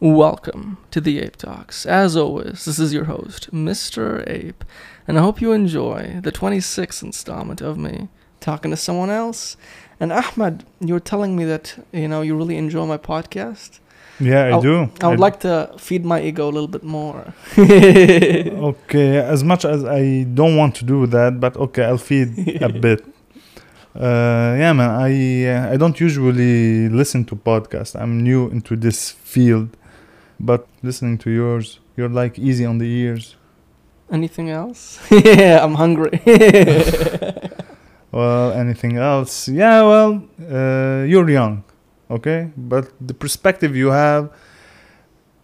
Welcome to the Ape Talks. As always, this is your host, Mr. Ape, and I hope you enjoy the 26th installment of me talking to someone else. And Ahmad, you were telling me that you know you really enjoy my podcast. Yeah, I I'll- do. I would I- like to feed my ego a little bit more. Okay, as much as I don't want to do that, but okay, I'll feed a bit. Uh, yeah, man. I uh, I don't usually listen to podcasts. I'm new into this field, but listening to yours, you're like easy on the ears. Anything else? yeah, I'm hungry. Well, anything else? Yeah, well, uh, you're young, okay? But the perspective you have,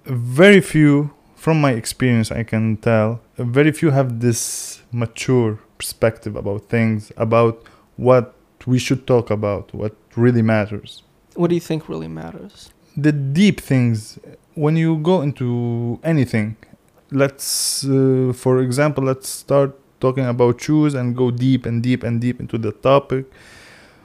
very few, from my experience, I can tell, very few have this mature perspective about things, about what we should talk about, what really matters. what do you think really matters? The deep things, when you go into anything, let's, uh, for example, let's start talking about shoes and go deep and deep and deep into the topic.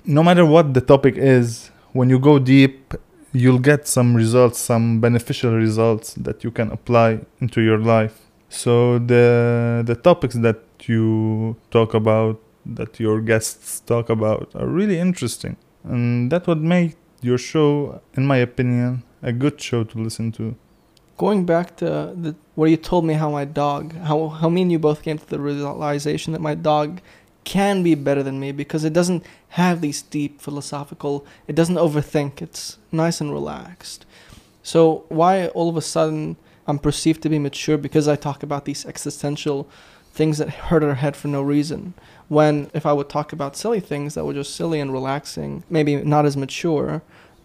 No matter what the topic is, when you go deep, you'll get some results, some beneficial results that you can apply into your life. So the the topics that you talk about, that your guests talk about, are really interesting, and that would make your show, in my opinion, a good show to listen to. Going back to the where you told me how my dog, how how me and you both came to the realization that my dog can be better than me because it doesn't have these deep philosophical. It doesn't overthink. It's nice and relaxed. So why all of a sudden I'm perceived to be mature because I talk about these existential things that hurt our head for no reason. When if I would talk about silly things that were just silly and relaxing, maybe not as mature,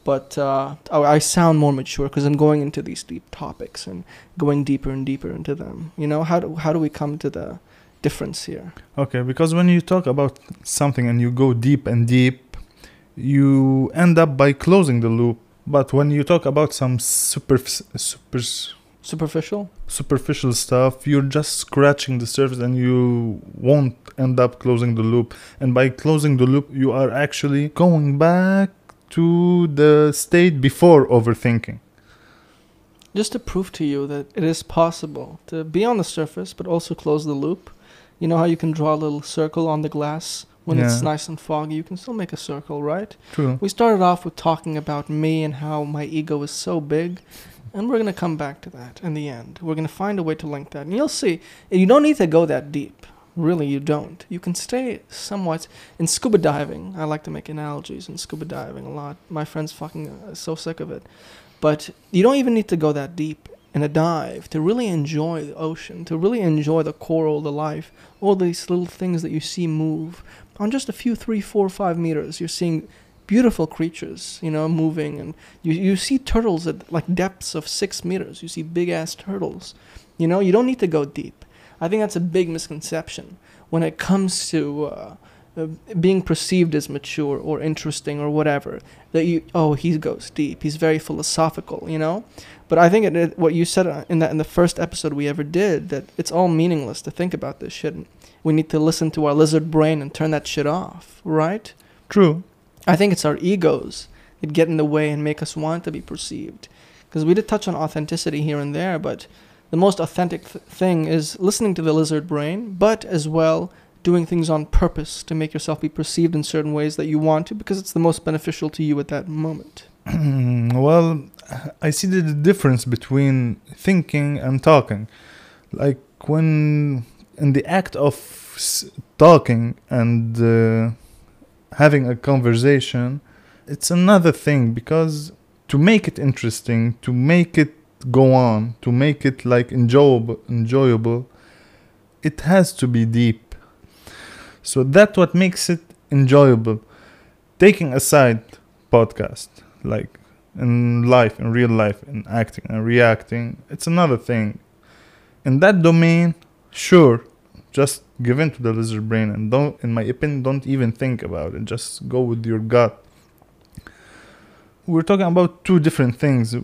but uh, I I sound more mature because I'm going into these deep topics and going deeper and deeper into them. You know, how do how do we come to the difference here? Okay, because when you talk about something and you go deep and deep, you end up by closing the loop. But when you talk about some super, super Superficial? superficial stuff, you're just scratching the surface and you won't end up closing the loop. And by closing the loop, you are actually going back to the state before overthinking. Just to prove to you that it is possible to be on the surface but also close the loop. You know how you can draw a little circle on the glass when it's nice and foggy? You can still make a circle, right? True. We started off with talking about me and how my ego is so big, and we're going to come back to that in the end. We're going to find a way to link that. And you'll see, you don't need to go that deep. Really, you don't. You can stay somewhat in scuba diving. I like to make analogies in scuba diving a lot. My friend's fucking uh, so sick of it. But you don't even need to go that deep in a dive to really enjoy the ocean, to really enjoy the coral, the life, all these little things that you see move. On just a few, three, four, five meters, you're seeing beautiful creatures, you know, moving, and you you see turtles at like depths of six meters. You see big ass turtles. You know, you don't need to go deep. I think that's a big misconception when it comes to uh, uh, being perceived as mature or interesting or whatever. That you, oh, he goes deep. He's very philosophical, you know. But I think it, it, what you said uh, in that in the first episode we ever did that it's all meaningless to think about this shit. We need to listen to our lizard brain and turn that shit off, right? True. I think it's our egos that get in the way and make us want to be perceived. Because we did touch on authenticity here and there, but the most authentic th- thing is listening to the lizard brain, but as well doing things on purpose to make yourself be perceived in certain ways that you want to because it's the most beneficial to you at that moment. well, I see the difference between thinking and talking. Like when in the act of talking and uh, having a conversation, it's another thing because to make it interesting, to make it go on, to make it like enjoyable, enjoyable, it has to be deep. So that's what makes it enjoyable. Taking aside podcast, like in life, in real life, in acting and reacting, it's another thing. In that domain, sure, just give in to the lizard brain and don't, in my opinion, don't even think about it. Just go with your gut. We're talking about two different things.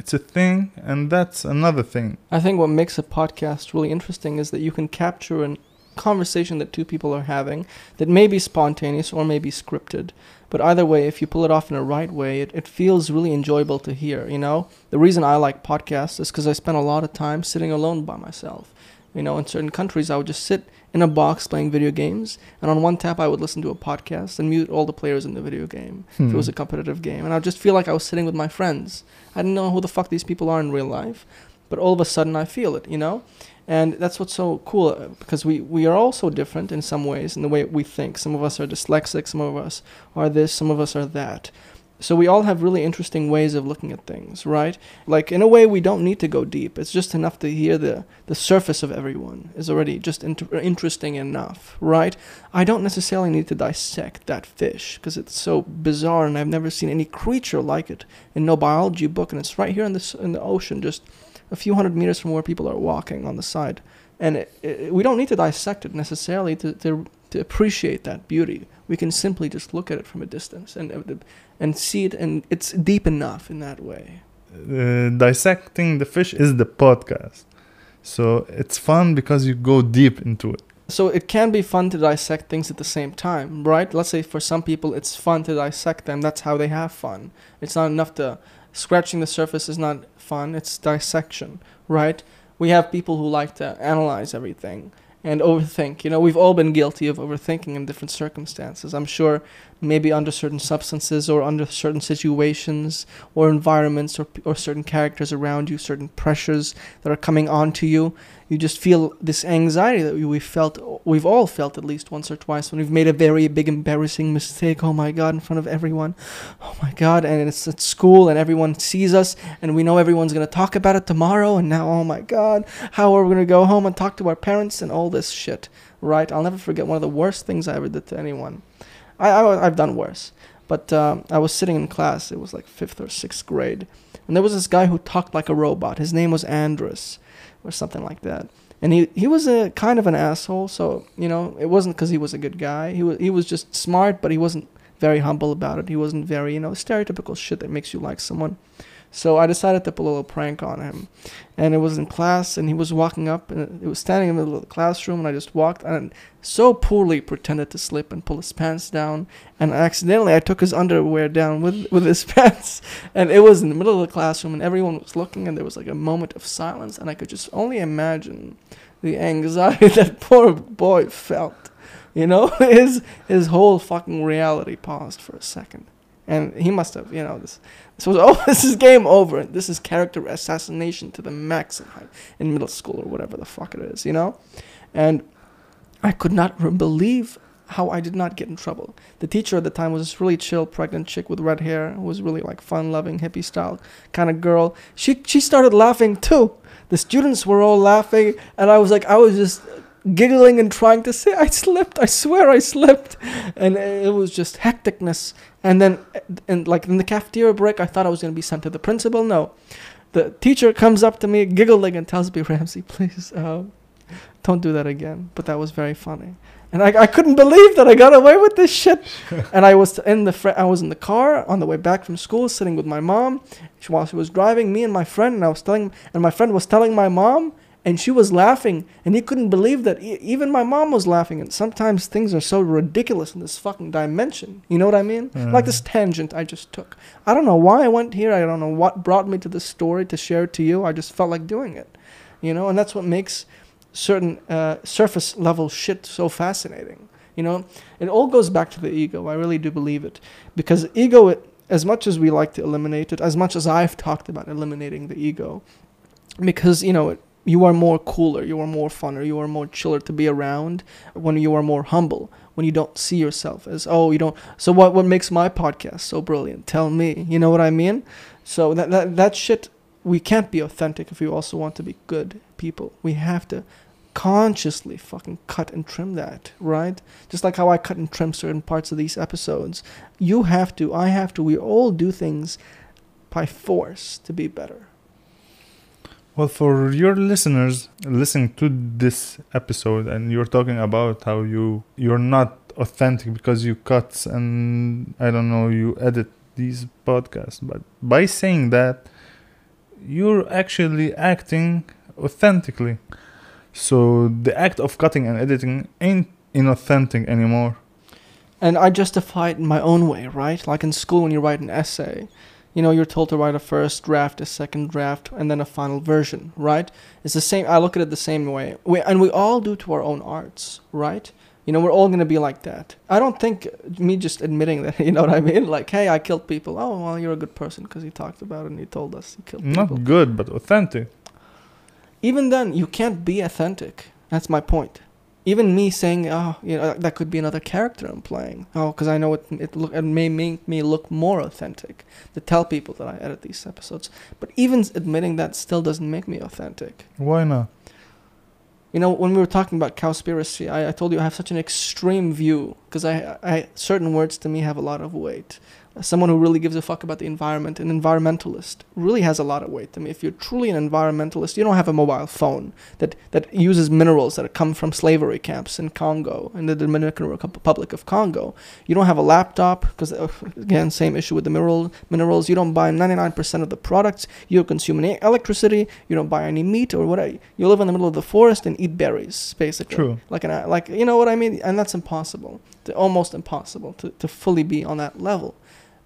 It's a thing, and that's another thing. I think what makes a podcast really interesting is that you can capture a conversation that two people are having that may be spontaneous or may be scripted. But either way, if you pull it off in a right way, it, it feels really enjoyable to hear, you know? The reason I like podcasts is because I spend a lot of time sitting alone by myself. You know, in certain countries, I would just sit in a box playing video games, and on one tap, I would listen to a podcast and mute all the players in the video game if it Hmm. was a competitive game. And I would just feel like I was sitting with my friends. I didn't know who the fuck these people are in real life, but all of a sudden I feel it, you know? And that's what's so cool uh, because we, we are all so different in some ways in the way we think. Some of us are dyslexic, some of us are this, some of us are that. So we all have really interesting ways of looking at things, right? Like in a way, we don't need to go deep. It's just enough to hear the the surface of everyone is already just inter- interesting enough, right? I don't necessarily need to dissect that fish because it's so bizarre, and I've never seen any creature like it in no biology book, and it's right here in the in the ocean, just a few hundred meters from where people are walking on the side. And it, it, we don't need to dissect it necessarily to, to to appreciate that beauty. We can simply just look at it from a distance and uh, and see it, and it's deep enough in that way. uh, dissecting the fish is the podcast. So it's fun because you go deep into it. So it can be fun to dissect things at the same time, right? Let's say for some people it's fun to dissect them. That's how they have fun. It's not enough to scratching the surface is not fun. It's dissection, right? We have people who like to analyze everything and overthink. You know, we've all been guilty of overthinking in different circumstances. I'm sure maybe under certain substances or under certain situations or environments or, or certain characters around you, certain pressures that are coming onto you. You just feel this anxiety that we, felt we've all felt at least once or twice when we've made a very big embarrassing mistake oh my god in front of everyone. Oh my god and it's at school and everyone sees us and we know everyone's going to talk about it tomorrow and now oh my god how are we going to go home and talk to our parents and all this shit right? I'll never forget one of the worst things i ever did to anyone i, I i've done worse but um, i was sitting in class it was like fifth or sixth grade and there was this guy who talked like a robot his name was andrus or something like that. And he, he was a kind of an asshole, so you know it wasn't because he was a good guy. He was he was just smart, but he wasn't very humble about it. He wasn't very you know stereotypical shit that makes you like someone. So I decided to pull a little prank on him, and it was in class, and he was walking up, and it was standing in the middle of the classroom, and I just walked and so poorly pretended to slip and pull his pants down, and accidentally I took his underwear down with with his pants, and it was in the middle of the classroom, and everyone was looking, and there was like a moment of silence, and I could just only imagine the anxiety that poor boy felt. You know, his his whole fucking reality paused for a second, and he must have, you know, this this was oh, this is game over. This is character assassination to the max in, high, in middle school or whatever the fuck it is, you know, and I could not believe how I did not get in trouble. The teacher at the time was this really chill, pregnant chick with red hair, who was really like fun-loving, hippie style kind of girl. She she started laughing too. The students were all laughing, and I was like, I was just giggling and trying to say, I slipped. I swear I slipped, and it was just hecticness. And then, and like in the cafeteria break, I thought I was gonna be sent to the principal. No, the teacher comes up to me, giggling, and tells me, Ramsey, please, uh, don't do that again. But that was very funny. And I, I couldn't believe that I got away with this shit. and I was in the fr- I was in the car on the way back from school, sitting with my mom she- while she was driving. Me and my friend, and I was telling, and my friend was telling my mom, and she was laughing, and he couldn't believe that e- even my mom was laughing. And sometimes things are so ridiculous in this fucking dimension. You know what I mean? Like this tangent I just took. I don't know why I went here. I don't know what brought me to this story to share it to you. I just felt like doing it. You know, and that's what makes certain uh, surface level shit so fascinating. You know, it all goes back to the ego. I really do believe it, because ego, it, as much as we like to eliminate it, as much as I've talked about eliminating the ego, because you know it, you are more cooler, you are more funner, you are more chiller to be around when you are more humble. When you don't see yourself as oh you don't. So what what makes my podcast so brilliant? Tell me. You know what I mean? So that that that shit we can't be authentic if we also want to be good people. We have to consciously fucking cut and trim that, right? Just like how I cut and trim certain parts of these episodes. You have to, I have to, we all do things by force to be better. Well, for your listeners listening to this episode, and you're talking about how you you're not authentic because you cut and I don't know you edit these podcasts, but by saying that, you're actually acting authentically. So the act of cutting and editing ain't inauthentic anymore. And I justify it in my own way, right? Like in school when you write an essay, you know, you're told to write a first draft, a second draft, and then a final version, right? It's the same. I look at it the same way. We, and we all do to our own arts, right? You know, we're all going to be like that. I don't think me just admitting that, you know what I mean? Like, hey, I killed people. Oh, well, you're a good person because he talked about it and he told us he killed people. Not good, but authentic. Even then, you can't be authentic. That's my point. Even me saying, oh, you know, that could be another character I'm playing. Oh, because I know it, it, look, it may make me look more authentic to tell people that I edit these episodes. But even admitting that still doesn't make me authentic. Why not? You know, when we were talking about cowspiracy, I, I told you I have such an extreme view because I, I certain words to me have a lot of weight someone who really gives a fuck about the environment, an environmentalist, really has a lot of weight I mean, If you're truly an environmentalist, you don't have a mobile phone that, that uses minerals that come from slavery camps in Congo, in the Dominican Republic of Congo. You don't have a laptop, because, uh, again, same issue with the mineral, minerals. You don't buy 99% of the products. You don't consume any electricity. You don't buy any meat or whatever. You live in the middle of the forest and eat berries, basically. True. Like, an, like you know what I mean? And that's impossible. To, almost impossible to, to fully be on that level.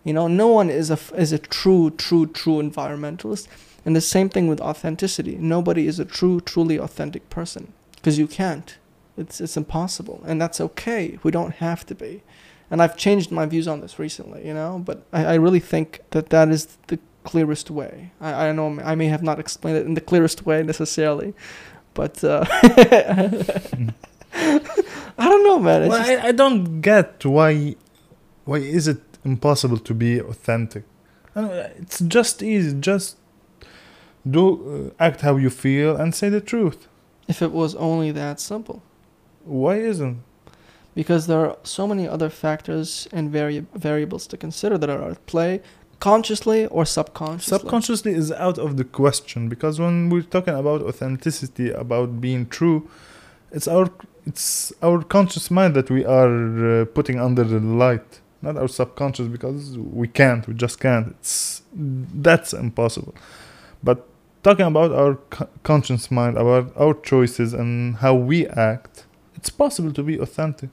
You know, no one is a is a true, true, true environmentalist. And the same thing with authenticity. Nobody is a true, truly authentic person because you can't. It's it's impossible, and that's okay. We don't have to be. And I've changed my views on this recently, you know. But I, I really think that that is the clearest way. I, I know I may have not explained it in the clearest way necessarily, but uh, I don't know, man. Well, I, I don't get why why is it impossible to be authentic. And it's just easy. Just do uh, act how you feel and say the truth. If it was only that simple. Why isn't? Because there are so many other factors and vari- variables to consider that are at play, consciously or subconsciously. Subconsciously is out of the question because when we're talking about authenticity, about being true, it's our it's our conscious mind that we are uh, putting under the light not our subconscious because we can't we just can't. It's that's impossible. But talking about our co- conscious mind about our choices and how we act it's possible to be authentic.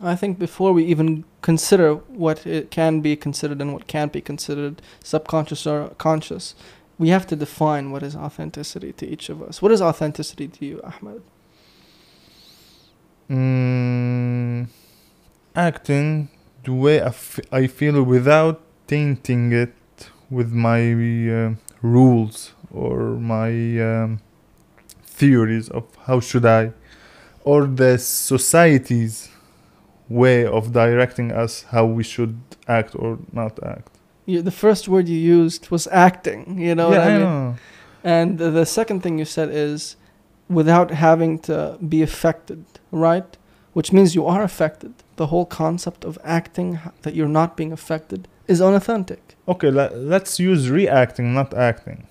I think before we even consider what it can be considered and what can't be considered subconscious or conscious we have to define what is authenticity to each of us. What is authenticity to you ahmad? Mm, acting the way I, f- I feel without tainting it with my uh, rules or my um, theories of how should I or the society's way of directing us how we should act or not act. You, the first word you used was acting, you know yeah, what I, I mean? know. And the, the second thing you said is without having to be affected, right? Which means you are affected the whole concept of acting that you're not being affected is unauthentic. Okay, let's use reacting, not acting.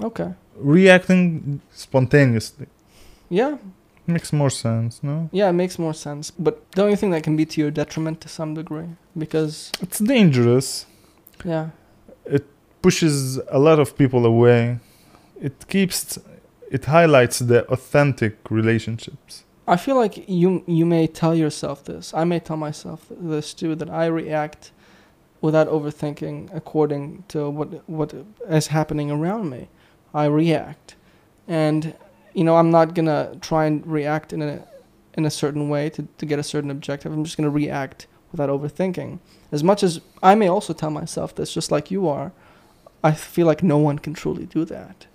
Okay. Reacting spontaneously. Yeah. Makes more sense, no? Yeah, it makes more sense. But don't you think that can be to your detriment to some degree? Because. It's dangerous. Yeah. It pushes a lot of people away. It keeps. It highlights the authentic relationships. I feel like you you may tell yourself this. I may tell myself this too that I react without overthinking according to what what is happening around me. I react, and you know I'm not gonna try and react in a in a certain way to to get a certain objective. I'm just gonna react without overthinking. As much as I may also tell myself this, just like you are, I feel like no one can truly do that.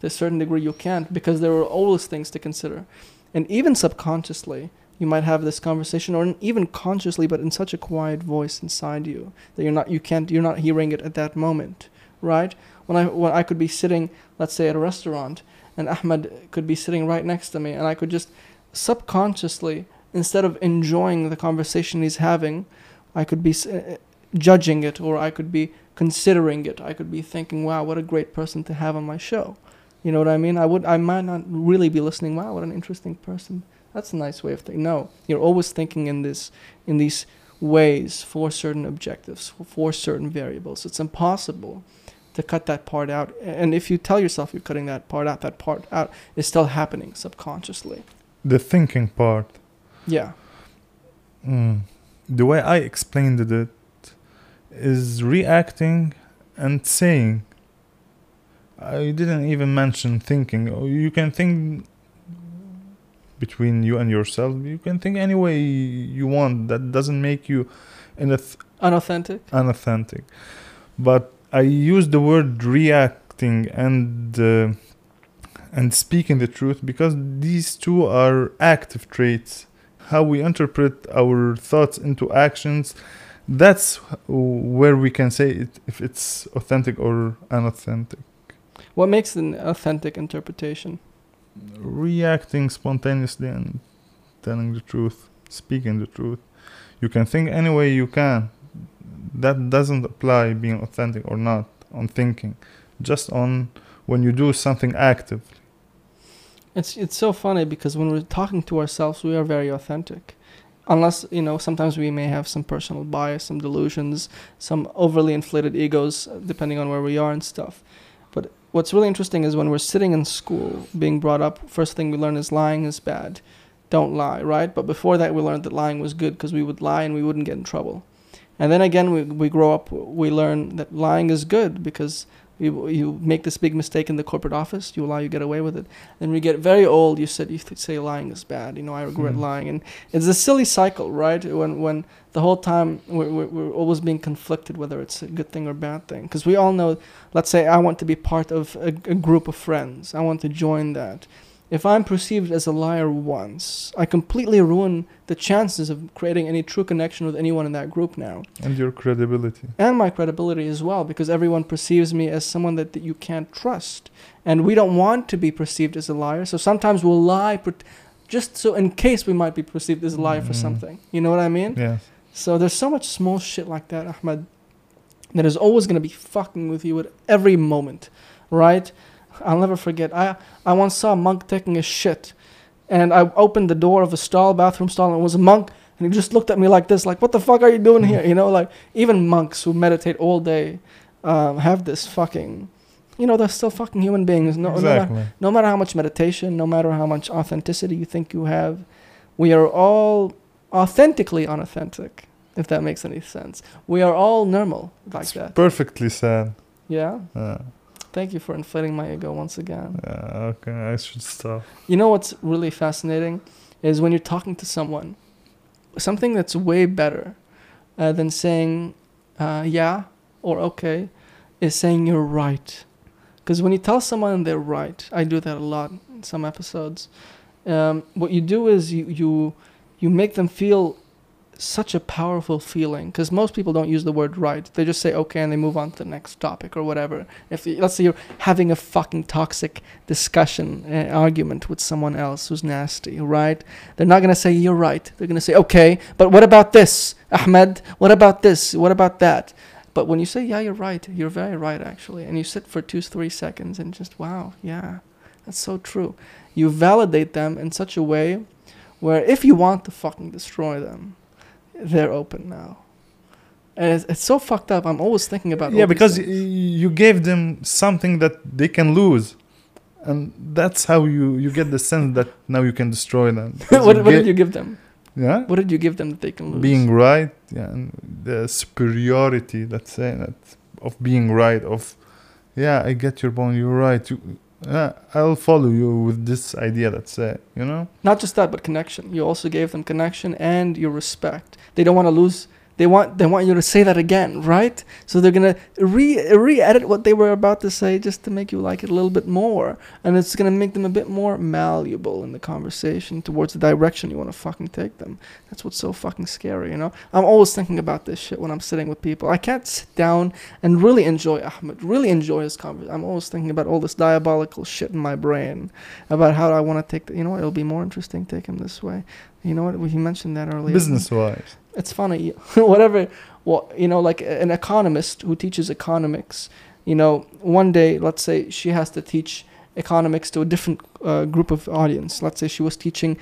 To a certain degree, you can't because there are always things to consider. And even subconsciously, you might have this conversation, or even consciously, but in such a quiet voice inside you that you're not, you can't, you're not hearing it at that moment, right? When I, when I could be sitting, let's say, at a restaurant, and Ahmad could be sitting right next to me, and I could just subconsciously, instead of enjoying the conversation he's having, I could be uh, judging it, or I could be considering it. I could be thinking, "Wow, what a great person to have on my show." You know what I mean? I would I might not really be listening. Wow, what an interesting person. That's a nice way of thinking. No, you're always thinking in this in these ways for certain objectives, for certain variables. It's impossible to cut that part out. And if you tell yourself you're cutting that part out, that part out is still happening subconsciously. The thinking part. Yeah. Mm. The way I explained it is reacting and saying. I didn't even mention thinking. Oh, You can think between you and yourself. You can think any way you want. That doesn't make you inath- Unauthentic. unauthentic. But I use the word reacting and uh, and speaking the truth because these two are active traits. How we interpret our thoughts into actions. That's where we can say it, if it's authentic or unauthentic. What makes an authentic interpretation? reacting spontaneously and telling the truth, speaking the truth. You can think any way you can. That doesn't apply being authentic or not on thinking, just on when you do something active. It's it's so funny because when we're talking to ourselves, we are very authentic. Unless, you know, sometimes we may have some personal bias, some delusions, some overly inflated egos, depending on where we are and stuff. What's really interesting is when we're sitting in school, being brought up, first thing we learn is lying is bad. Don't lie, right? But before that, we learned that lying was good because we would lie and we wouldn't get in trouble. And then again, we, we grow up, we learn that lying is good because you, you make this big mistake in the corporate office, you allow you get away with it. Then you get very old, you said you say lying is bad. You know, I regret Hmm. lying, and it's a silly cycle, right? When when the whole time we're, we're, we're always being conflicted whether it's a good thing or bad thing. Because we all know, let's say I want to be part of a, a group of friends, I want to join that. If I'm perceived as a liar once, I completely ruin the chances of creating any true connection with anyone in that group now And your credibility. and my credibility as well because everyone perceives me as someone that, that you can't trust and we don't want to be perceived as a liar so sometimes we'll lie per- just so in case we might be perceived as a liar for Mhm. something you know what i mean Yes. so there's so much small shit like that ahmad that is always going to be fucking with you at every moment right i'll never forget. I i once saw a monk taking a shit and i opened the door of a stall bathroom stall and it was a monk and he just looked at me like this like what the fuck are you doing here? You know like even monks who meditate all day um, have this fucking you know they're still fucking human beings. No, no, matter, no matter how much meditation no matter how much authenticity you think you have we are all authentically unauthentic if that makes any sense. We are all normal like It's that. perfectly said. yeah? Uh, thank you for inflating my ego once again yeah, okay, I should stop. you know what's really fascinating is when you're talking to someone something that's way better uh, than saying uh, yeah or okay is saying you're right because when you tell someone they're right i do that a lot in some episodes um, what you do is you you you make them feel such a powerful feeling because most people don't use the word right. They just say okay and they move on to the next topic or whatever. If let's say you're having a fucking toxic discussion uh, argument with someone else who's nasty right? They're not to say you're right. They're to say okay but what about this ahmad? What about this? What about that? But when you say yeah you're right you're very right actually and you sit for two three seconds and just wow yeah that's so true. You validate them in such a way where if you want to fucking destroy them they're open now. And it's, it's so fucked up. I'm always thinking about yeah because y- you gave them something that they can lose. And that's how you you get the sense that now you can destroy them. What, what did you give them? Yeah? What did you give them that they can lose? Being right yeah and the superiority let's say that of being right of yeah i get your point you're right. You, yeah, i'll follow you with this idea let's say you know? Not just that but connection. You also gave them connection and your respect. They don't want to lose they want they want you to say that again right? So they're gonna re re-edit what they were about to say just to make you like it a little bit more. And it's gonna make them a bit more malleable in the conversation towards the direction you want to fucking take them. That's what's so fucking scary you know? I'm always thinking about this shit when i'm sitting with people. I can't sit down and really enjoy ahmad really enjoy his conversation i'm always thinking about all this diabolical shit in my brain about how I want to take the, you know what, it'll be more interesting take him this way. You know what, He mentioned that earlier. business wise It's funny, whatever, well, you know, like an economist who teaches economics, you know, one day, let's say she has to teach economics to a different uh, group of audience. Let's say she was teaching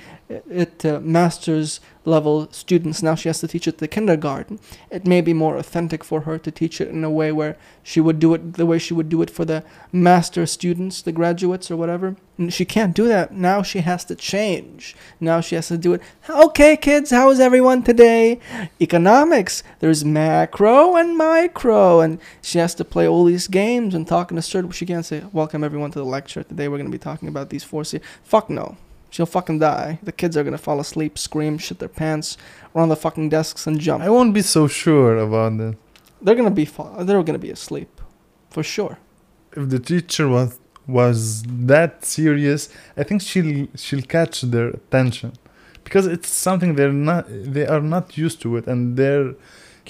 at uh, master's level students. Now she has to teach it to kindergarten. It may be more authentic for her to teach it in a way where she would do it the way she would do it for the master students, the graduates or whatever. And she can't do that. Now she has to change. Now she has to do it. Okay, kids, how is everyone today? Economics. There's macro and micro. And she has to play all these games and talk in a certain. She can't say, Welcome everyone to the lecture. Today we're going to be talking about these four. Se-. Fuck no. She'll fucking die. The kids are gonna fall asleep, scream, shit their pants, run the fucking desks and jump. I won't be so sure about that. They're gonna be fa- they're gonna be asleep, for sure. If the teacher was was that serious, I think she'll she'll catch their attention, because it's something they're not they are not used to it and they're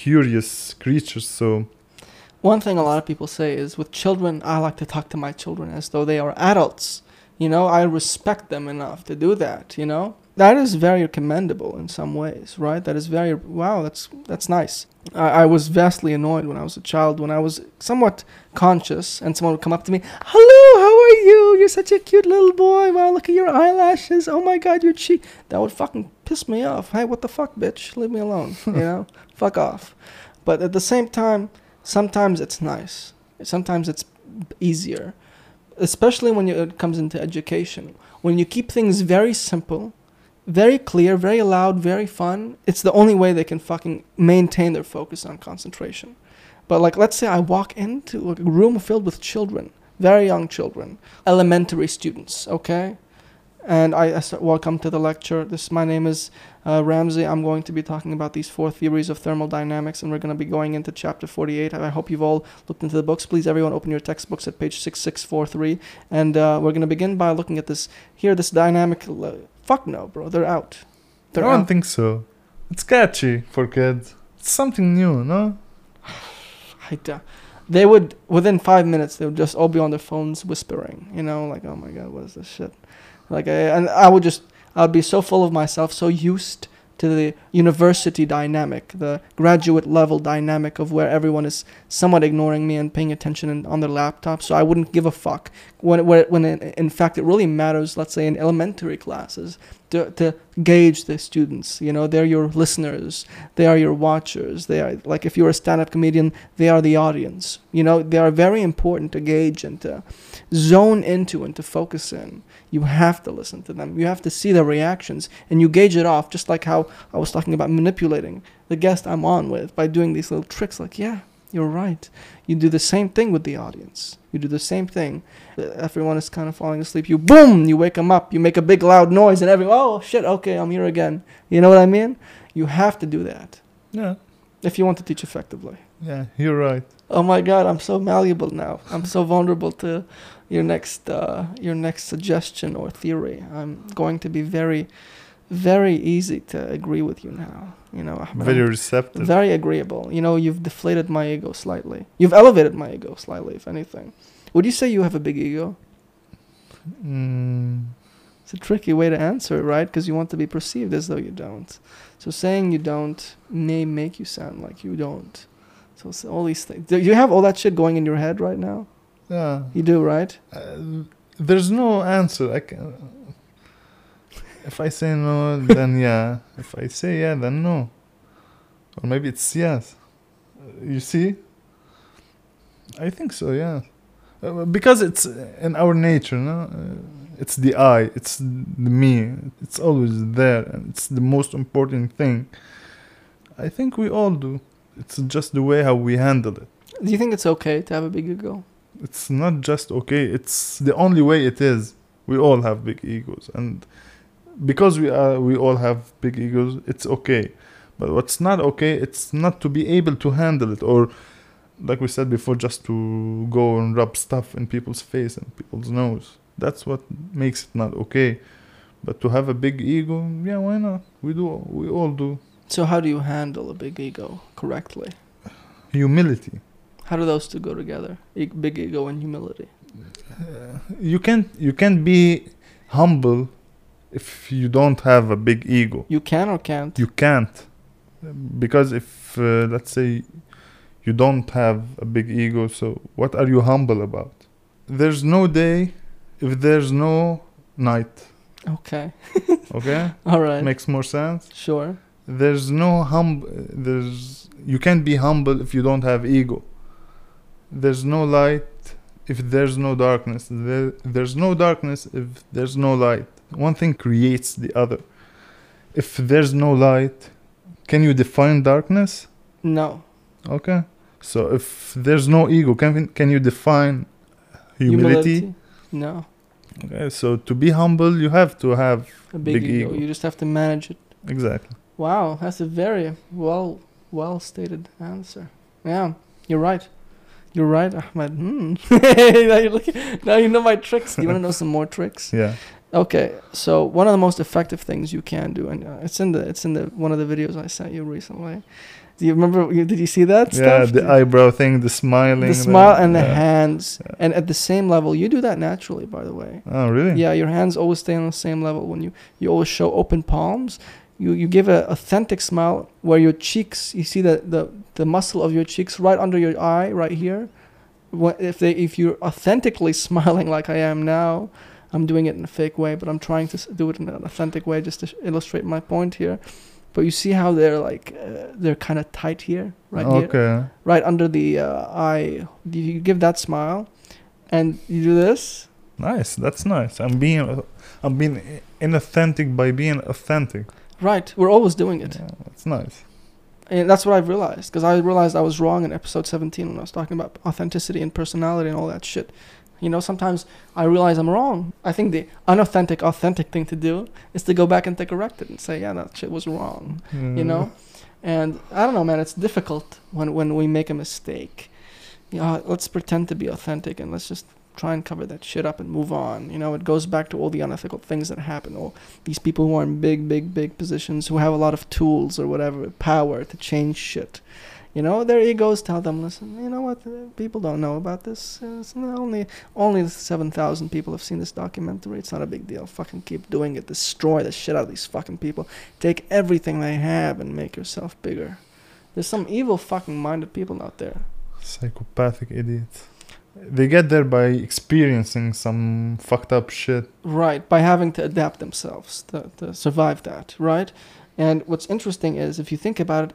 curious creatures. So One thing a lot of people say is with children, I like to talk to my children as though they are adults. You know, I respect them enough to do that, you know? That is very commendable in some ways, right? That is very wow, that's that's nice. I, I was vastly annoyed when I was a child when I was somewhat conscious and someone would come up to me, Hello, how are you? You're such a cute little boy. Wow, look at your eyelashes. Oh my god, your cheek that would fucking piss me off. Hey, what the fuck, bitch? Leave me alone. You know? fuck off. But at the same time, sometimes it's nice. Sometimes it's easier especially when it comes into education. When you keep things very simple, very clear, very loud, very fun, it's the only way they can fucking maintain their focus on concentration. But like, let's say I walk into a room filled with children, very young children, elementary students, okay? And I, I start, welcome to the lecture. This my name is uh, Ramsey. I'm going to be talking about these four theories of thermodynamics, and we're going to be going into chapter 48. I hope you've all looked into the books. Please, everyone, open your textbooks at page 6643, and uh, we're going to begin by looking at this here. This dynamic. Fuck no, bro. They're out. They're I don't out. think so. It's catchy for kids. It's something new, no? I d- they would within five minutes they would just all be on their phones whispering. You know, like oh my god, what is this shit? Like I, and I would just I'd be so full of myself, so used to the university dynamic, the graduate level dynamic of where everyone is somewhat ignoring me and paying attention on their laptop. So I wouldn't give a fuck when when, when in fact it really matters. Let's say in elementary classes to to gauge the students. You know, they're your listeners, they are your watchers. They are like if you're a stand-up comedian, they are the audience. You know, they are very important to gauge and to zone into and to focus in. You have to listen to them. You have to see their reactions and you gauge it off, just like how I was talking about manipulating the guest I'm on with by doing these little tricks. Like, yeah, you're right. You do the same thing with the audience. You do the same thing. Everyone is kind of falling asleep. You boom, you wake them up. You make a big loud noise, and everyone, oh shit, okay, I'm here again. You know what I mean? You have to do that Yeah. if you want to teach effectively. Yeah, you're right. Oh my God, I'm so malleable now. I'm so vulnerable to your next uh, your next suggestion or theory. I'm going to be very, very easy to agree with you now. You know, Ahmad. Very receptive. very agreeable. You know, you've deflated my ego slightly. You've elevated my ego slightly, if anything. Would you say you have a big ego? Mm, It's a tricky way to answer it, right? Because you want to be perceived as though you don't. So saying you don't may make you sound like you don't. So all these things. Do you have all that shit going in your head right now? yeah. You do, right? Uh, there's no answer. I can. If I say no, then yeah. If I say yeah, then no. Or maybe it's yes. Uh, You see? I think so. Yeah. Uh, because it's in our nature, no. Uh, it's the I. It's the me. It's always there, and it's the most important thing. I think we all do. It's just the way how we handle it. Do you think it's okay to have a big ego? it's not just okay it's the only way it is we all have big egos and because we are we all have big egos it's okay but what's not okay it's not to be able to handle it or like we said before just to go and rub stuff in people's face and people's nose that's what makes it not okay but to have a big ego yeah why not we do we all do So how do you handle a big ego correctly? humility How do those two go together? E- big ego and humility. you can't you can't be humble if you don't have a big ego You can or can't. you can't because if uh, let's say you don't have a big ego so what are you humble about there's no day if there's no night. Okay. Okay, All right. makes more sense. sure. There's no hum. There's you can't be humble if you don't have ego. There's no light if there's no darkness. There, there's no darkness if there's no light. One thing creates the other. If there's no light, can you define darkness? No. Okay. So if there's no ego, can can you define humility? No. Okay. So to be humble, you have to have A big, Big ego. ego. You just have to manage it. exactly. Wow, that's a very well well stated answer. Yeah, you're right. You're right, Ahmad. Hmm. now, looking, now you know my tricks. Do you want to know some more tricks? Yeah. Okay, so one of the most effective things you can do, and uh, it's in the it's in the one of the videos I sent you recently. Do you remember? Did you see that Yeah. stuff? The eyebrow thing, the smiling. the smile and the hands, Yeah. and at the same level, you do that naturally. By the way, Oh really? yeah, your hands always stay on the same level when you you always show open palms. You you give an authentic smile where your cheeks, you see the the the muscle of your cheeks right under your eye, right here. What if they if you're authentically smiling like I am now, I'm doing it in a fake way, but I'm trying to s- do it in an authentic way just to illustrate my point here. But you see how they're like uh, they're kind of tight here, right here okay. right under the uh, eye. You you give that smile, and you do this. Nice. That's nice. I'm being, I'm being inauthentic by being authentic. Right, we're always doing it, Yeah, that's nice. and that's what I've realized. Because I realized I was wrong in episode 17 when I was talking about authenticity and personality and all that shit. You know, sometimes I realize I'm wrong. I think the unauthentic, authentic thing to do is to go back and to correct it and say, yeah, that shit was wrong. you know mm. and i don't know man it's difficult when when we make a mistake you know let's pretend to be authentic and let's just try and cover that shit up and move on you know it goes back to all the unethical things that happen all these people who are in big big big positions who have a lot of tools or whatever power to change shit you know their egos tell them listen you know what people don't know about this it's only only 7000 people have seen this documentary it's not a big deal fucking keep doing it destroy the shit out of these fucking people take everything they have and make yourself bigger. There's some evil fucking minded people out there. Psychopathic idiots. They get there by experiencing some fucked up shit. Right, by having to adapt themselves to, to survive that, right? And what's interesting is if you think about it,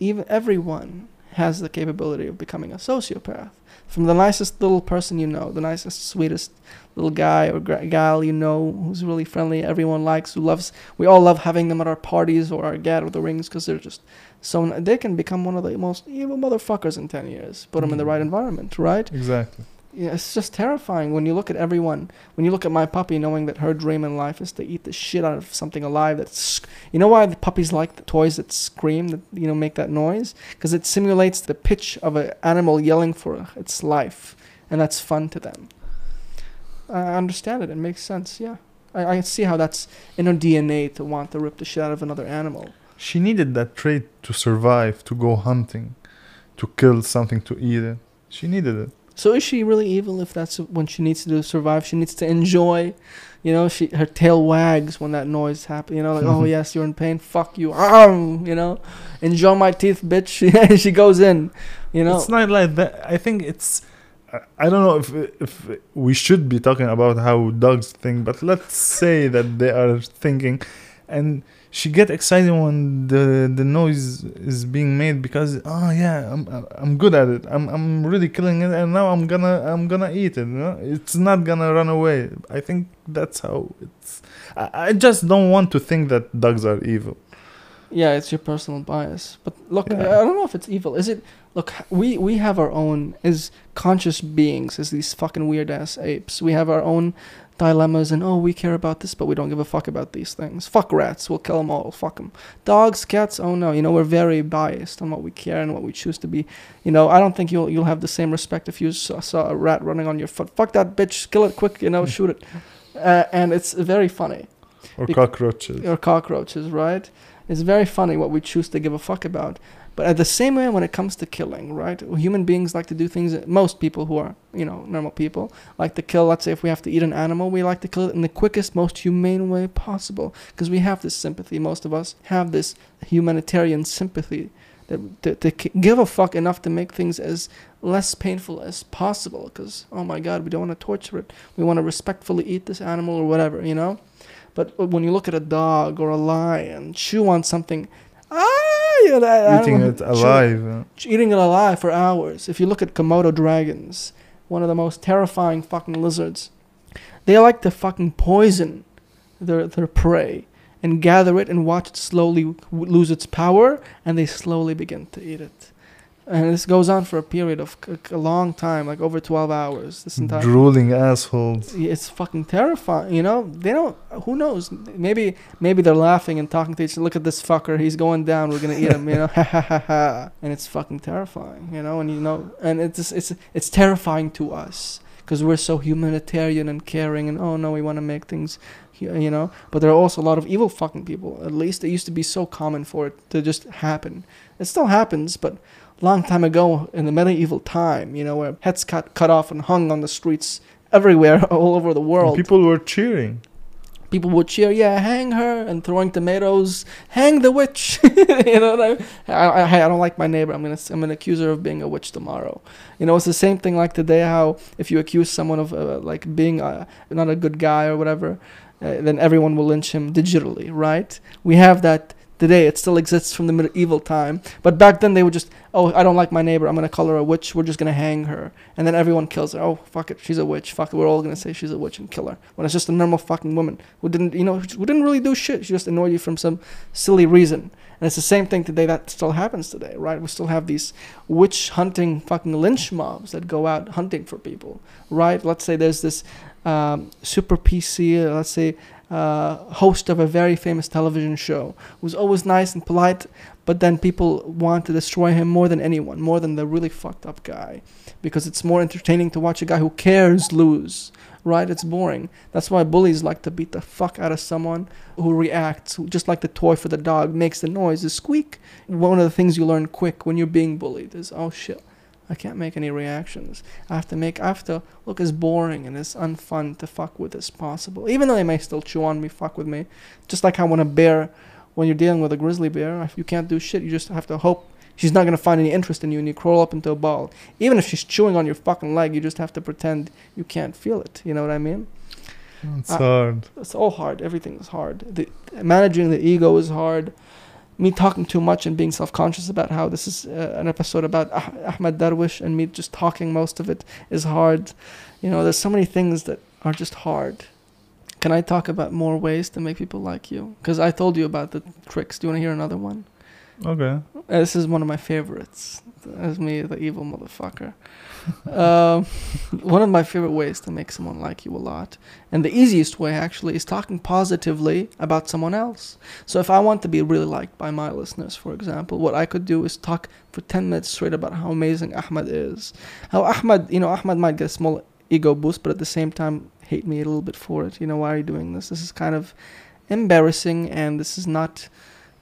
even everyone has the capability of becoming a sociopath. From the nicest little person you know, the nicest, sweetest little guy or gal you know who's really friendly, everyone likes, who loves, we all love having them at our parties or our gatherings because they're just so, they can become one of the most evil motherfuckers in 10 years. Put them in the mm-hmm. right environment, right? Exactly. Yeah, it's just terrifying when you look at everyone. When you look at my puppy, knowing that her dream in life is to eat the shit out of something alive. That's you know why the puppies like the toys that scream, that you know make that noise, because it simulates the pitch of an animal yelling for its life, and that's fun to them. I understand it. It makes sense. Yeah, I, I see how that's in her DNA to want to rip the shit out of another animal. She needed that trait to survive, to go hunting, to kill something to eat it. She needed it. So is she really evil if that's when she needs to do survive? She needs to enjoy, you know. She her tail wags when that noise happens. You know, like oh yes, you're in pain. Fuck you. Um, you know, enjoy my teeth, bitch. she goes in. You know, It's not like that. I think it's. I don't know if if we should be talking about how dogs think, but let's say that they are thinking, and she get excited when the the noise is being made because oh yeah I'm I'm good at it I'm I'm really killing it and now I'm gonna I'm gonna eat it you know? it's not gonna run away I think that's how it's I, I just don't want to think that dogs are evil yeah, it's your personal bias. But look, Yeah. I don't know if it's evil. Is it? Look, we we have our own as conscious beings, as these fucking weird ass apes. We have our own dilemmas, and oh, we care about this, but we don't give a fuck about these things. Fuck rats, we'll kill them all. Fuck them. Dogs, cats, oh no, you know we're very biased on what we care and what we choose to be. You know, I don't think you'll you'll have the same respect if you saw, saw a rat running on your foot. Fuck that bitch, kill it quick. You know, shoot it. Uh, and it's very funny or Bec- cockroaches or cockroaches, right? It's very funny what we choose to give a fuck about. But at the same way, when it comes to killing, right? Human beings like to do things. Most people who are, you know, normal people like to kill. Let's say if we have to eat an animal, we like to kill it in the quickest, most humane way possible because we have this sympathy. Most of us have this humanitarian sympathy that to, to give a fuck enough to make things as less painful as possible. Because oh my god, we don't want to torture it. We want to respectfully eat this animal or whatever, you know. But when you look at a dog or a lion chew on something, ah, that Eating animal- it alive. eating it alive for hours. If you look at Komodo dragons, one of the most terrifying fucking lizards, they like to fucking poison their their prey and gather it and watch it slowly lose its power, and they slowly begin to eat it. And this goes on for a period of c- a long time, like over 12 hours. This entire drooling assholes. it's fucking terrifying. You know, they don't. Who knows? Maybe maybe they're laughing and talking to each. other. Look at this fucker. He's going down. We're gonna eat him. You know, ha ha ha ha. And it's fucking terrifying. You know, and you know, and it's it's it's terrifying to us because we're so humanitarian and caring. And oh no, we want to make things. You know, but there are also a lot of evil fucking people. At least it used to be so common for it to just happen. It still happens, but long time ago in the medieval time, you know, where heads cut cut off and hung on the streets everywhere, all over the world. People were cheering. People would cheer, yeah, hang her, and throwing tomatoes, hang the witch. you know, what I, I, I, I don't like my neighbor. I'm gonna, I'm gonna accuse her of being a witch tomorrow. You know, it's the same thing like today. How if you accuse someone of uh, like being uh not a good guy or whatever, uh, then everyone will lynch him digitally, right? We have that today. It still exists from the medieval time, but back then they would just, oh, I don't like my neighbor. I'm gonna call her a witch. We're just gonna hang her, and then everyone kills her. Oh, fuck it, she's a witch. Fuck it, we're all gonna say she's a witch and kill her. When it's just a normal fucking woman who didn't, you know, who didn't really do shit. She just annoyed you from some silly reason. And it's the same thing today. That still happens today, right? We still have these witch hunting fucking lynch mobs that go out hunting for people, right? Let's say there's this um, super PC, uh, let's say, uh, host of a very famous television show was always nice and polite, but then people want to destroy him more than anyone, more than the really fucked up guy, because it's more entertaining to watch a guy who cares lose. Right? It's boring. That's why bullies like to beat the fuck out of someone who reacts, just like the toy for the dog makes the noise, the squeak. One of the things you learn quick when you're being bullied is, oh shit, I can't make any reactions. I have to make, I have to look as boring and as unfun to fuck with as possible. Even though they may still chew on me, fuck with me. Just like how when a bear, when you're dealing with a grizzly bear, you can't do shit, you just have to hope she's not going to find any interest in you and you crawl up into a ball. Even if she's chewing on your fucking leg, you just have to pretend you can't feel it. You know what I mean? It's Uh, hard. It's all hard. Everything is hard. The, managing the ego is hard. Me talking too much and being self-conscious about how this is uh, an episode about ah- Ahmad Darwish and me just talking most of it is hard. You know, there's so many things that are just hard. Can I talk about more ways to make people like you? Because I told you about the tricks. Do you want to hear another one? Okay. Uh, This is one of my favorites. As me, the evil motherfucker. Um, one of my favorite ways to make someone like you a lot, and the easiest way actually, is talking positively about someone else. So if I want to be really liked by my listeners, for example, what I could do is talk for 10 minutes straight about how amazing Ahmad is. How Ahmad, you know, Ahmad might get a small ego boost, but at the same time, hate me a little bit for it. You know, why are you doing this? This is kind of embarrassing, and this is not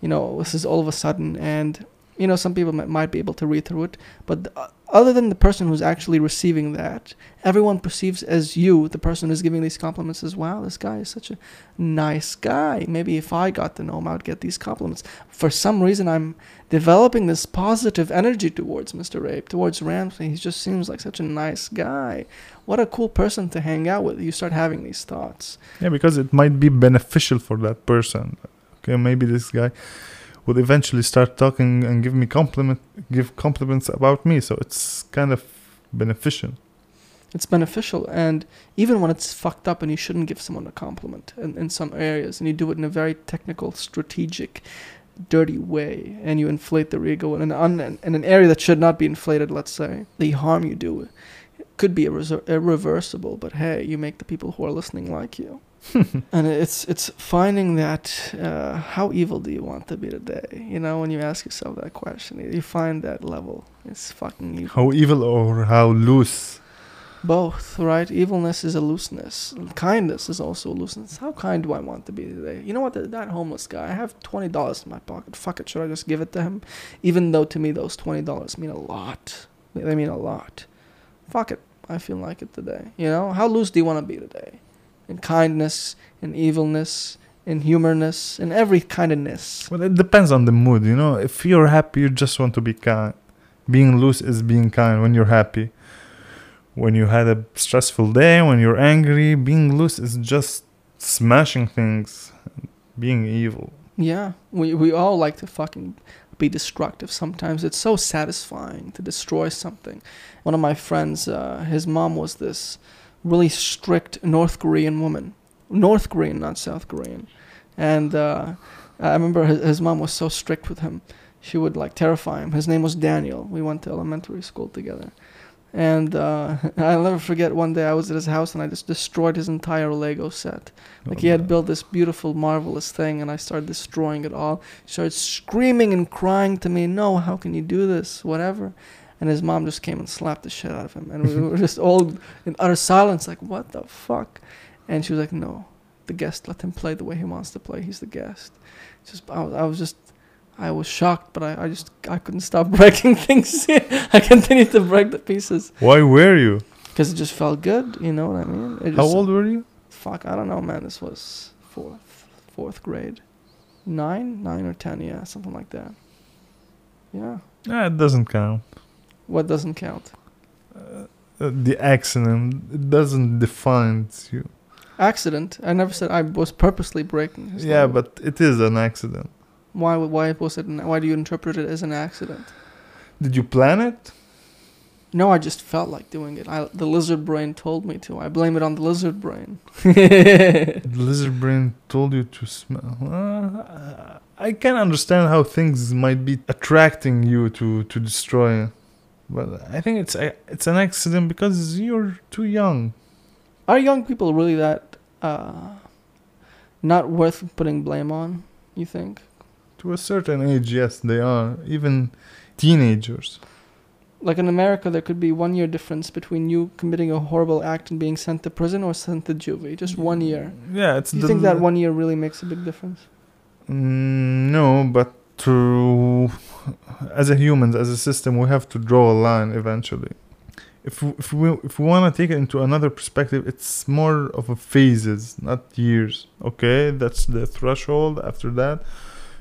you know, this is all of a sudden, and you know, some people might, be able to read through it, but uh, other than the person who's actually receiving that, everyone perceives as you, the person who's giving these compliments, as wow, this guy is such a nice guy. Maybe if I got to know him, I'd get these compliments. For some reason, I'm developing this positive energy towards Mr. Ape, towards Ramsey. He just seems like such a nice guy. What a cool person to hang out with. You start having these thoughts. Yeah, because it might be beneficial for that person. Okay, maybe this guy would eventually start talking and give me compliment, give compliments about me. So it's kind of beneficial. it's beneficial and even when it's fucked up and you shouldn't give someone a compliment in, in some areas and you do it in a very technical strategic dirty way and you inflate their ego in an, un, in an area that should not be inflated let's say the harm you do could be irreser- irreversible but hey you make the people who are listening like you and it's it's finding that uh, how evil do you want to be today you know when you ask yourself that question you find that level it's fucking evil How evil or how loose. both, right? Evilness is a looseness. Kindness is also a looseness. How kind do I want to be today? You know what? That, that homeless guy, I have twenty dollars in my pocket. Fuck it, should I just give it to him? Even though to me those twenty dollars mean a lot. They they mean a lot. Fuck it, I feel like it today. You know, how loose do you want to be today? In kindness, in evilness, in humorness, in every kindness. Well, it depends on the mood, you know. If you're happy, you just want to be kind. Being loose is being kind when you're happy. When you had a stressful day, when you're angry, being loose is just smashing things, being evil. Yeah, we we all like to fucking be destructive. Sometimes it's so satisfying to destroy something. One of my friends, uh, his mom was this really strict North Korean woman, North Korean, not South Korean, and uh, I remember his, his mom was so strict with him. She would like terrify him. His name was Daniel. We went to elementary school together. And uh, I'll never forget one day I was at his house and I just destroyed his entire Lego set. Like he had built this beautiful, marvelous thing, and I started destroying it all. He started screaming and crying to me, "No, how can you do this? Whatever." And his mom just came and slapped the shit out of him, and we were just all in utter silence, like, "What the fuck?" And she was like, "No, the guest. Let him play the way he wants to play. He's the guest." Just I was, I was just I was shocked, but I, I just I couldn't stop breaking things. I continued to break the pieces Why were you? because it just felt good. You know what I mean? It How just- old were you? Fuck, I don't know, man. This was fourth, fourth grade, nine, nine or ten, yeah, something like that. Yeah. Ah, it doesn't count. What doesn't count? Uh, the accident it doesn't define you. Accident. I never said I was purposely breaking. his Yeah, leg. but it is an accident. why? Why was it? An, why do you interpret it as an accident? Did you plan it? No, I just felt like doing it. I, the lizard brain told me to. I blame it on the lizard brain. The lizard brain told you to smell. Uh, I can understand how things might be attracting you to to destroy, but I think it's a, it's an accident because you're too young. Are young people really that uh, not worth putting blame on? You think? To a certain age, yes, they are. Even teenagers. Like in America, there could be one year difference between you committing a horrible act and being sent to prison or sent to juvie. Just one year. Yeah, it's. Do you think that one year really makes a big difference? Mm, no, but to as a humans, as a system, we have to draw a line eventually. If if we if we want to take it into another perspective, it's more of a phases, not years. Okay, that's the threshold. After that,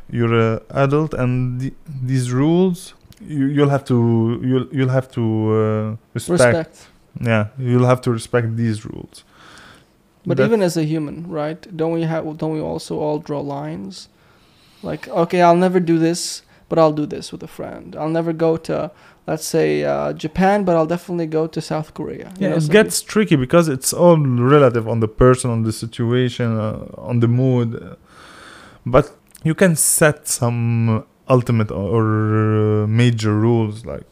you're a adult, and the, these rules you you'll have to you'll you'll have to uh, respect. Respect. Yeah, you'll have to respect these rules. But That- even as a human, right? Don't we have? Don't we also all draw lines? Like, okay, I'll never do this, but I'll do this with a friend. I'll never go to, let's say, uh, Japan, but I'll definitely go to South Korea. Yeah, know, it some gets tricky because it's all relative on the person, on the situation, uh, on the mood. uh, But you can set some ultimate or uh, major rules like,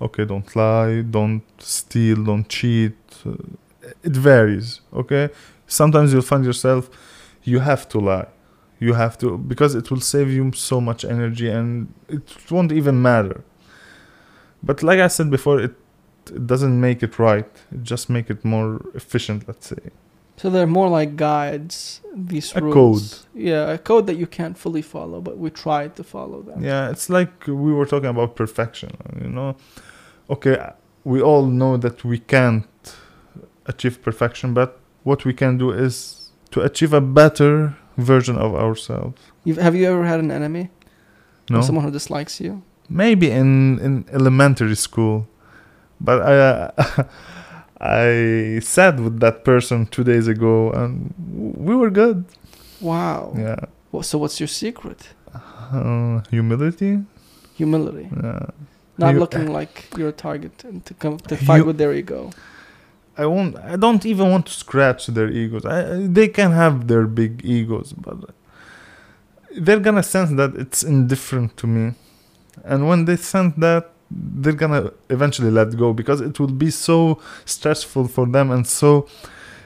okay, don't lie, don't steal, don't cheat. Uh, it varies. Okay, sometimes you'll find yourself you have to lie. You have to because it will save you so much energy and it won't even matter. But like I said before, it it doesn't make it right. It just make it more efficient, let's say. So they're more like guides. These A rules. Yeah, a code that you can't fully follow, but we try to follow them. Yeah, it's like we were talking about perfection, you know. Okay, we all know that we can't achieve perfection, but what we can do is to achieve a better version of ourselves. You've, have you ever had an enemy? No, Or someone who dislikes you? maybe in in elementary school, but I uh, I sat with that person two days ago, and we were good. Wow. Yeah, Well, so what's your secret? uh, humility. Humility. Yeah. Not You- looking like you're a target and to come to fight You- with their ego. I won't. I don't even want to scratch their egos. I, they can have their big egos, but they're gonna sense that it's indifferent to me, and when they sense that, they're gonna eventually let go because it will be so stressful for them and so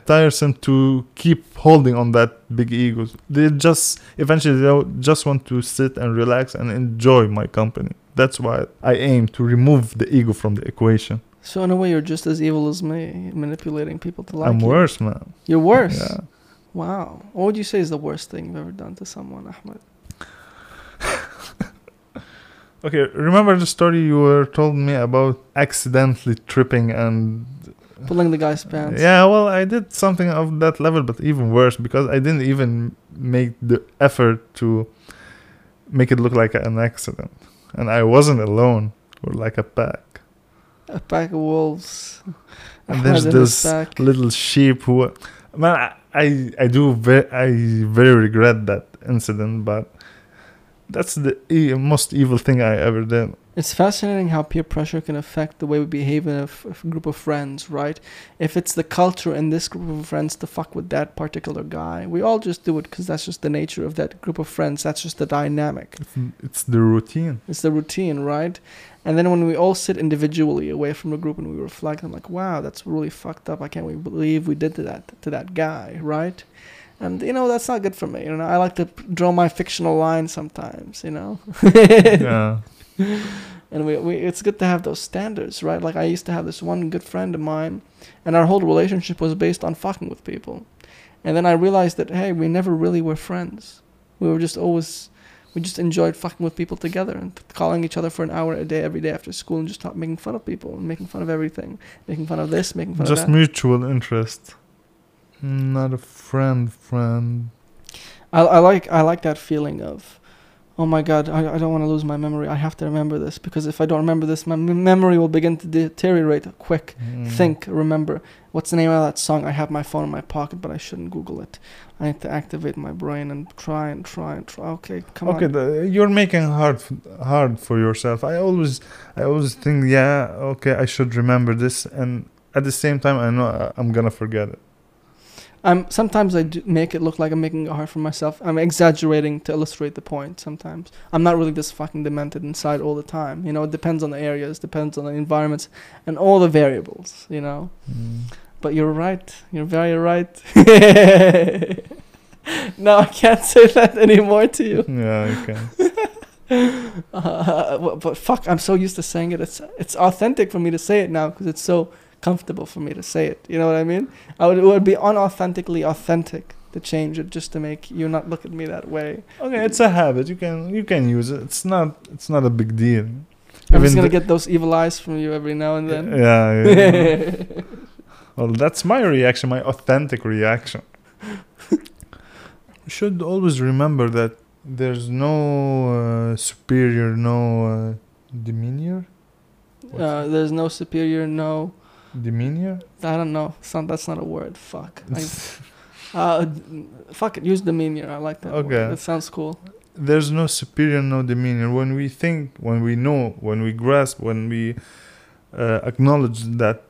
tiresome to keep holding on that big egos. They just eventually they'll just want to sit and relax and enjoy my company. That's why I aim to remove the ego from the equation. So in a way, you're just as evil as me, manipulating people to like I'm you. worse, man. You're worse. Yeah. Wow. What would you say is the worst thing you've ever done to someone, Ahmad? Okay, remember the story you were told me about accidentally tripping and pulling the guy's pants. Yeah, well, I did something of that level, but even worse because I didn't even make the effort to make it look like an accident, and I wasn't alone. We're like a pack, A pack of wolves. and there's heart in his this little sheep who, man, I I, do very I very regret that incident, but that's the e- most evil thing I ever did. It's fascinating how peer pressure can affect the way we behave in a, f- f- group of friends, right? If it's the culture in this group of friends to fuck with that particular guy, we all just do it because that's just the nature of that group of friends. That's just the dynamic. It's, it's the routine. It's the routine, right? And then when we all sit individually away from the group and we reflect, I'm like, wow, that's really fucked up. I can't believe we did to that to that guy, right? And you know that's not good for me. You know, I like to draw my fictional line sometimes. You know. yeah. and we, we it's good to have those standards right like i used to have this one good friend of mine and our whole relationship was based on fucking with people and then i realized that hey we never really were friends we were just always we just enjoyed fucking with people together and calling each other for an hour a day every day after school and just talk, making fun of people and making fun of everything making fun of this making fun Just of that Just mutual interest. Not a friend, friend. I, I like I like that feeling of, oh my god, I, I don't want to lose my memory. I have to remember this because if I don't remember this, my m- memory will begin to deteriorate quick. Mm. Think, remember. What's the name of that song? I have my phone in my pocket, but I shouldn't Google it. I need to activate my brain and try and try and try. Okay, come okay, on. the, you're making hard hard for yourself. I always I always think, yeah, okay, I should remember this, and at the same time, I know I- I'm gonna forget it. I'm sometimes I do make it look like I'm making it hard for myself. I'm exaggerating to illustrate the point. Sometimes I'm not really this fucking demented inside all the time. You know, it depends on the areas, depends on the environments, and all the variables. You know. Mm. But you're right. You're very right. no, I can't say that anymore to you. Yeah, can. Uh, but- but fuck, I'm so used to saying it. It's it's authentic for me to say it now because it's so comfortable for me to say it. You know what I mean? I would, it would be unauthentically authentic to change it just to make you not look at me that way. Okay, it's a habit. You can you can use it. It's not it's not a big deal. I'm just gonna get those evil eyes from you every now and then. Yeah, yeah. well, that's my reaction, my authentic reaction. we should always remember that there's no uh, superior, no uh, demeanor. Uh, there's no superior, no. Demeanor. I don't know. Not, that's not a word. Fuck. I, uh, d- fuck it. Use demeanor. I like that. Okay. Word. That sounds cool. there's no superior, no demeanor. When we think, when we know, when we grasp, when we uh, acknowledge that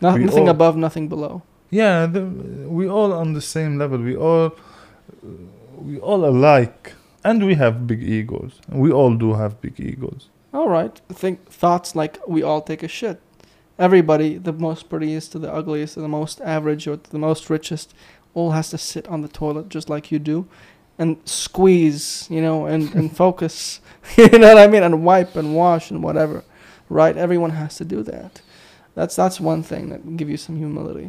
No, nothing all- above, nothing below. yeah the, we all on the same level we all we all alike and we have big egos we all do have big egos All right. Think thoughts like we all take a shit. Everybody, the most prettiest to the ugliest, to the most average or to the most richest, all has to sit on the toilet just like you do, and squeeze, you know, and and focus. you know what I mean? And wipe and wash and whatever. Right? Everyone has to do that. That's that's one thing that give you some humility.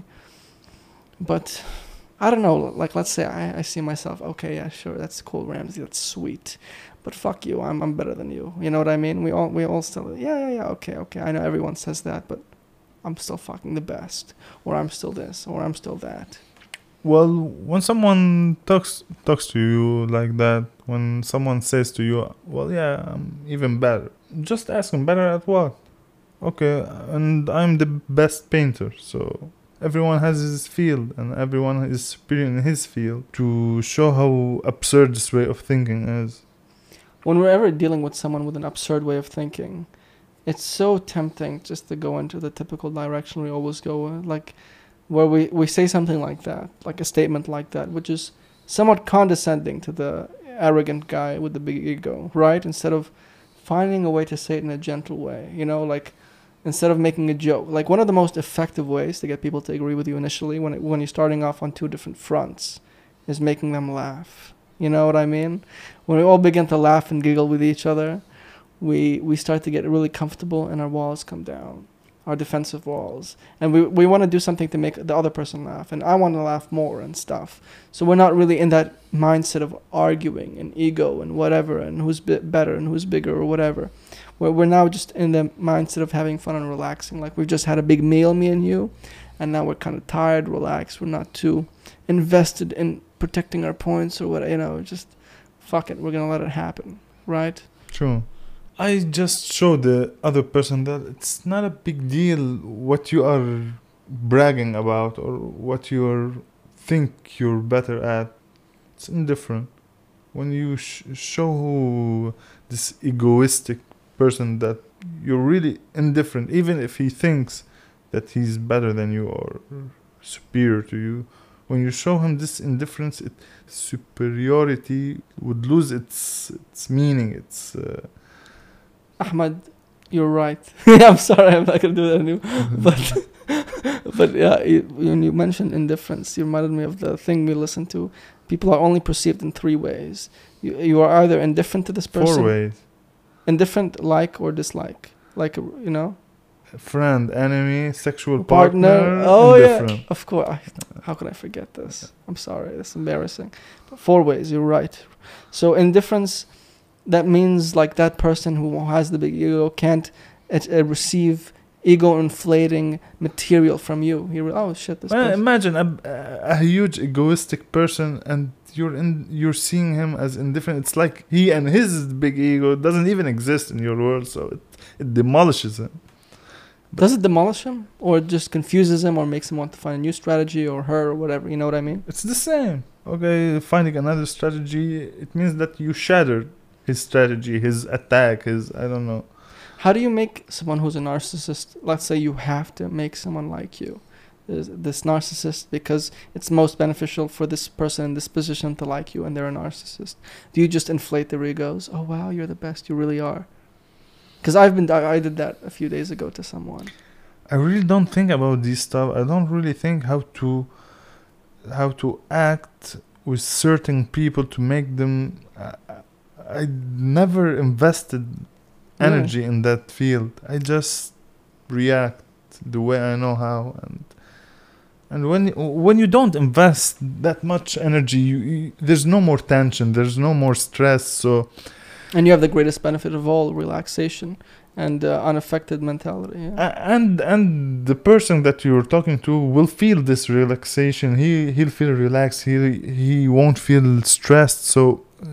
But I don't know. Like let's say I, I see myself. Okay, yeah, sure, that's cool, Ramsey. That's sweet but fuck you, I'm I'm better than you. You know what I mean? We all we all still yeah yeah yeah okay okay. I know everyone says that, but I'm still fucking the best, or I'm still this, or I'm still that. well when someone talks talks to you like that when someone says to you well yeah i'm even better just ask them better at what okay and i'm the best painter so everyone has his field and everyone is superior in his field to show how absurd this way of thinking is When we're ever dealing with someone with an absurd way of thinking, it's so tempting just to go into the typical direction we always go, like where we we say something like that, like a statement like that, which is somewhat condescending to the arrogant guy with the big ego, right? Instead of finding a way to say it in a gentle way, you know, like instead of making a joke. Like one of the most effective ways to get people to agree with you initially when it, when you're starting off on two different fronts is making them laugh. You know what I mean? When we all begin to laugh and giggle with each other, we we start to get really comfortable and our walls come down, our defensive walls, and we we want to do something to make the other person laugh, and I want to laugh more and stuff. So we're not really in that mindset of arguing and ego and whatever and who's better and who's bigger or whatever. We're we're now just in the mindset of having fun and relaxing. Like we've just had a big meal, me and you, and now we're kind of tired, relaxed. We're not too invested in protecting our points or what you know. Just fuck it. We're gonna let it happen, right? True. I just show the other person that it's not a big deal what you are bragging about or what you think you're better at. It's indifferent. When you sh- show this egoistic person that you're really indifferent, even if he thinks that he's better than you or superior to you, when you show him this indifference, it, superiority would lose its its meaning. Its uh, Ahmad, you're right. I'm sorry, I'm not gonna do that anymore. But but yeah, you, when you mentioned indifference, you reminded me of the thing we listened to. People are only perceived in three ways. You you are either indifferent to this person, four ways: indifferent, like or dislike, like you know, friend, enemy, sexual partner. partner. oh yeah, of course. I, how could I forget this? I'm sorry, it's embarrassing. But four ways, you're right. So indifference, that means like that person who has the big ego can't uh, uh, receive ego inflating material from you. He re- oh shit, this Well, person. imagine a, a huge egoistic person, and you're in you're seeing him as indifferent. It's like he and his big ego doesn't even exist in your world, so it it demolishes him. Does it demolish him, or it just confuses him, or makes him want to find a new strategy, or her, or whatever? You know what I mean? It's the same. Okay, finding another strategy, it means that you shattered his strategy, his attack, his I don't know. How do you make someone who's a narcissist? Let's say you have to make someone like you, this, narcissist, because it's most beneficial for this person in this position to like you, and they're a narcissist. Do you just inflate their egos? Oh wow, you're the best. You really are. Because I've been, I, I did that a few days ago to someone. I really don't think about this stuff. I don't really think how to how to act with certain people to make them. I, I never invested energy in that field. I just react the way I know how, and and when when you don't invest that much energy, you, you, there's no more tension. There's no more stress. So And you have the greatest benefit of all relaxation and uh, unaffected mentality. Yeah. And and the person that you're talking to will feel this relaxation he he'll feel relaxed he he won't feel stressed so uh,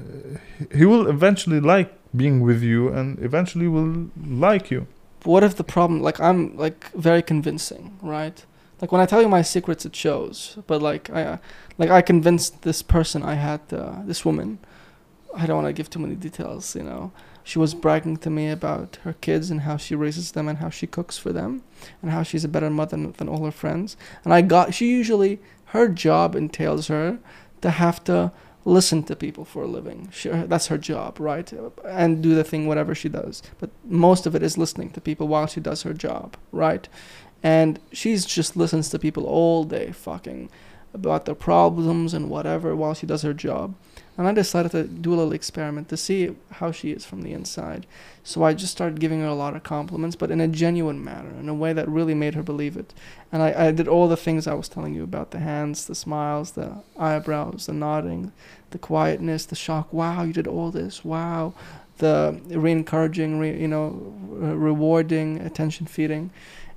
he will eventually like being with you and eventually will like you. What if the problem like i'm like very convincing right? Like when i tell you my secrets it shows. But like i uh, like i convinced this person i had uh, this woman. I don't want to give too many details you know. She was bragging to me about her kids and how she raises them and how she cooks for them and how she's a better mother than, than all her friends. And i got she usually her job entails her to have to listen to people for a living. She, that's her job, right? And do the thing, whatever she does. But most of it is listening to people while she does her job, right? And she's just listens to people all day, fucking about their problems and whatever while she does her job. And I decided to do a little experiment to see how she is from the inside. So I just started giving her a lot of compliments, but in a genuine manner, in a way that really made her believe it. And I, I did all the things I was telling you about the hands, the smiles, the eyebrows, the nodding, the quietness, the shock. Wow, you did all this. Wow. The re encouraging, re, you know, re- rewarding, attention feeding.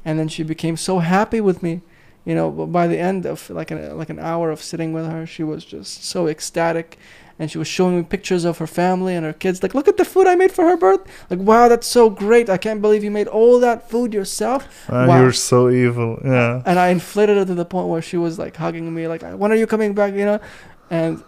And then she became so happy with me you know by the end of like an like an hour of sitting with her she was just so ecstatic and she was showing me pictures of her family and her kids like look at the food i made for her birth like wow that's so great i can't believe you made all that food yourself Ah, Wow. you're so evil yeah and i inflated her to the point where she was like hugging me like when are you coming back you know and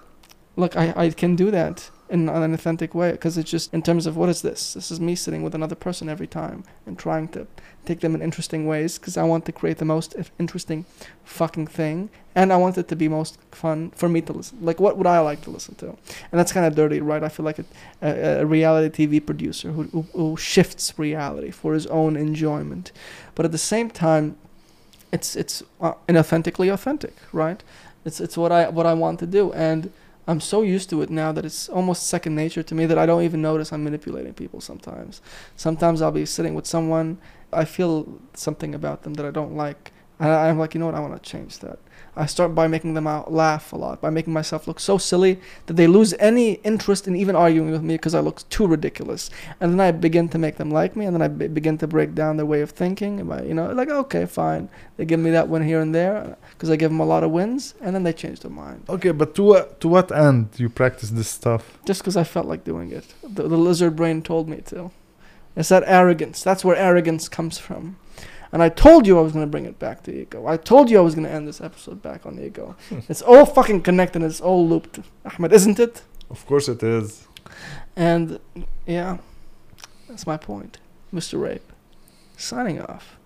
look i, I can do that in an authentic way because it's just in terms of what is this? This is me sitting with another person every time and trying to take them in interesting ways because i want to create the most interesting fucking thing and i want it to be most fun for me to listen like what would i like to listen to? And that's kind of dirty right? I feel like a, a, a reality tv producer who, who, who shifts reality for his own enjoyment. But at the same time it's it's uh, inauthentically authentic right? It's it's what i what i want to do and i'm so used to it now that it's almost second nature to me that i don't even notice i'm manipulating people sometimes sometimes i'll be sitting with someone i feel something about them that i don't like And I'm like, you know what? I want to change that. I start by making them out laugh a lot, by making myself look so silly that they lose any interest in even arguing with me because I look too ridiculous. And then I begin to make them like me, and then I begin to break down their way of thinking. By, you know, like okay, fine, they give me that win here and there because I give them a lot of wins, and then they change their mind Okay, but to what to what end you practice this stuff? just because I felt like doing it. The, the lizard brain told me to. It's that arrogance. That's where arrogance comes from. And I told you I was going to bring it back to ego. I told you I was going to end this episode back on ego. Hmm. it's all fucking connected. And it's all looped. Ahmad, isn't it? Of course it is. And yeah, that's my point. Mr. Ape. Signing off.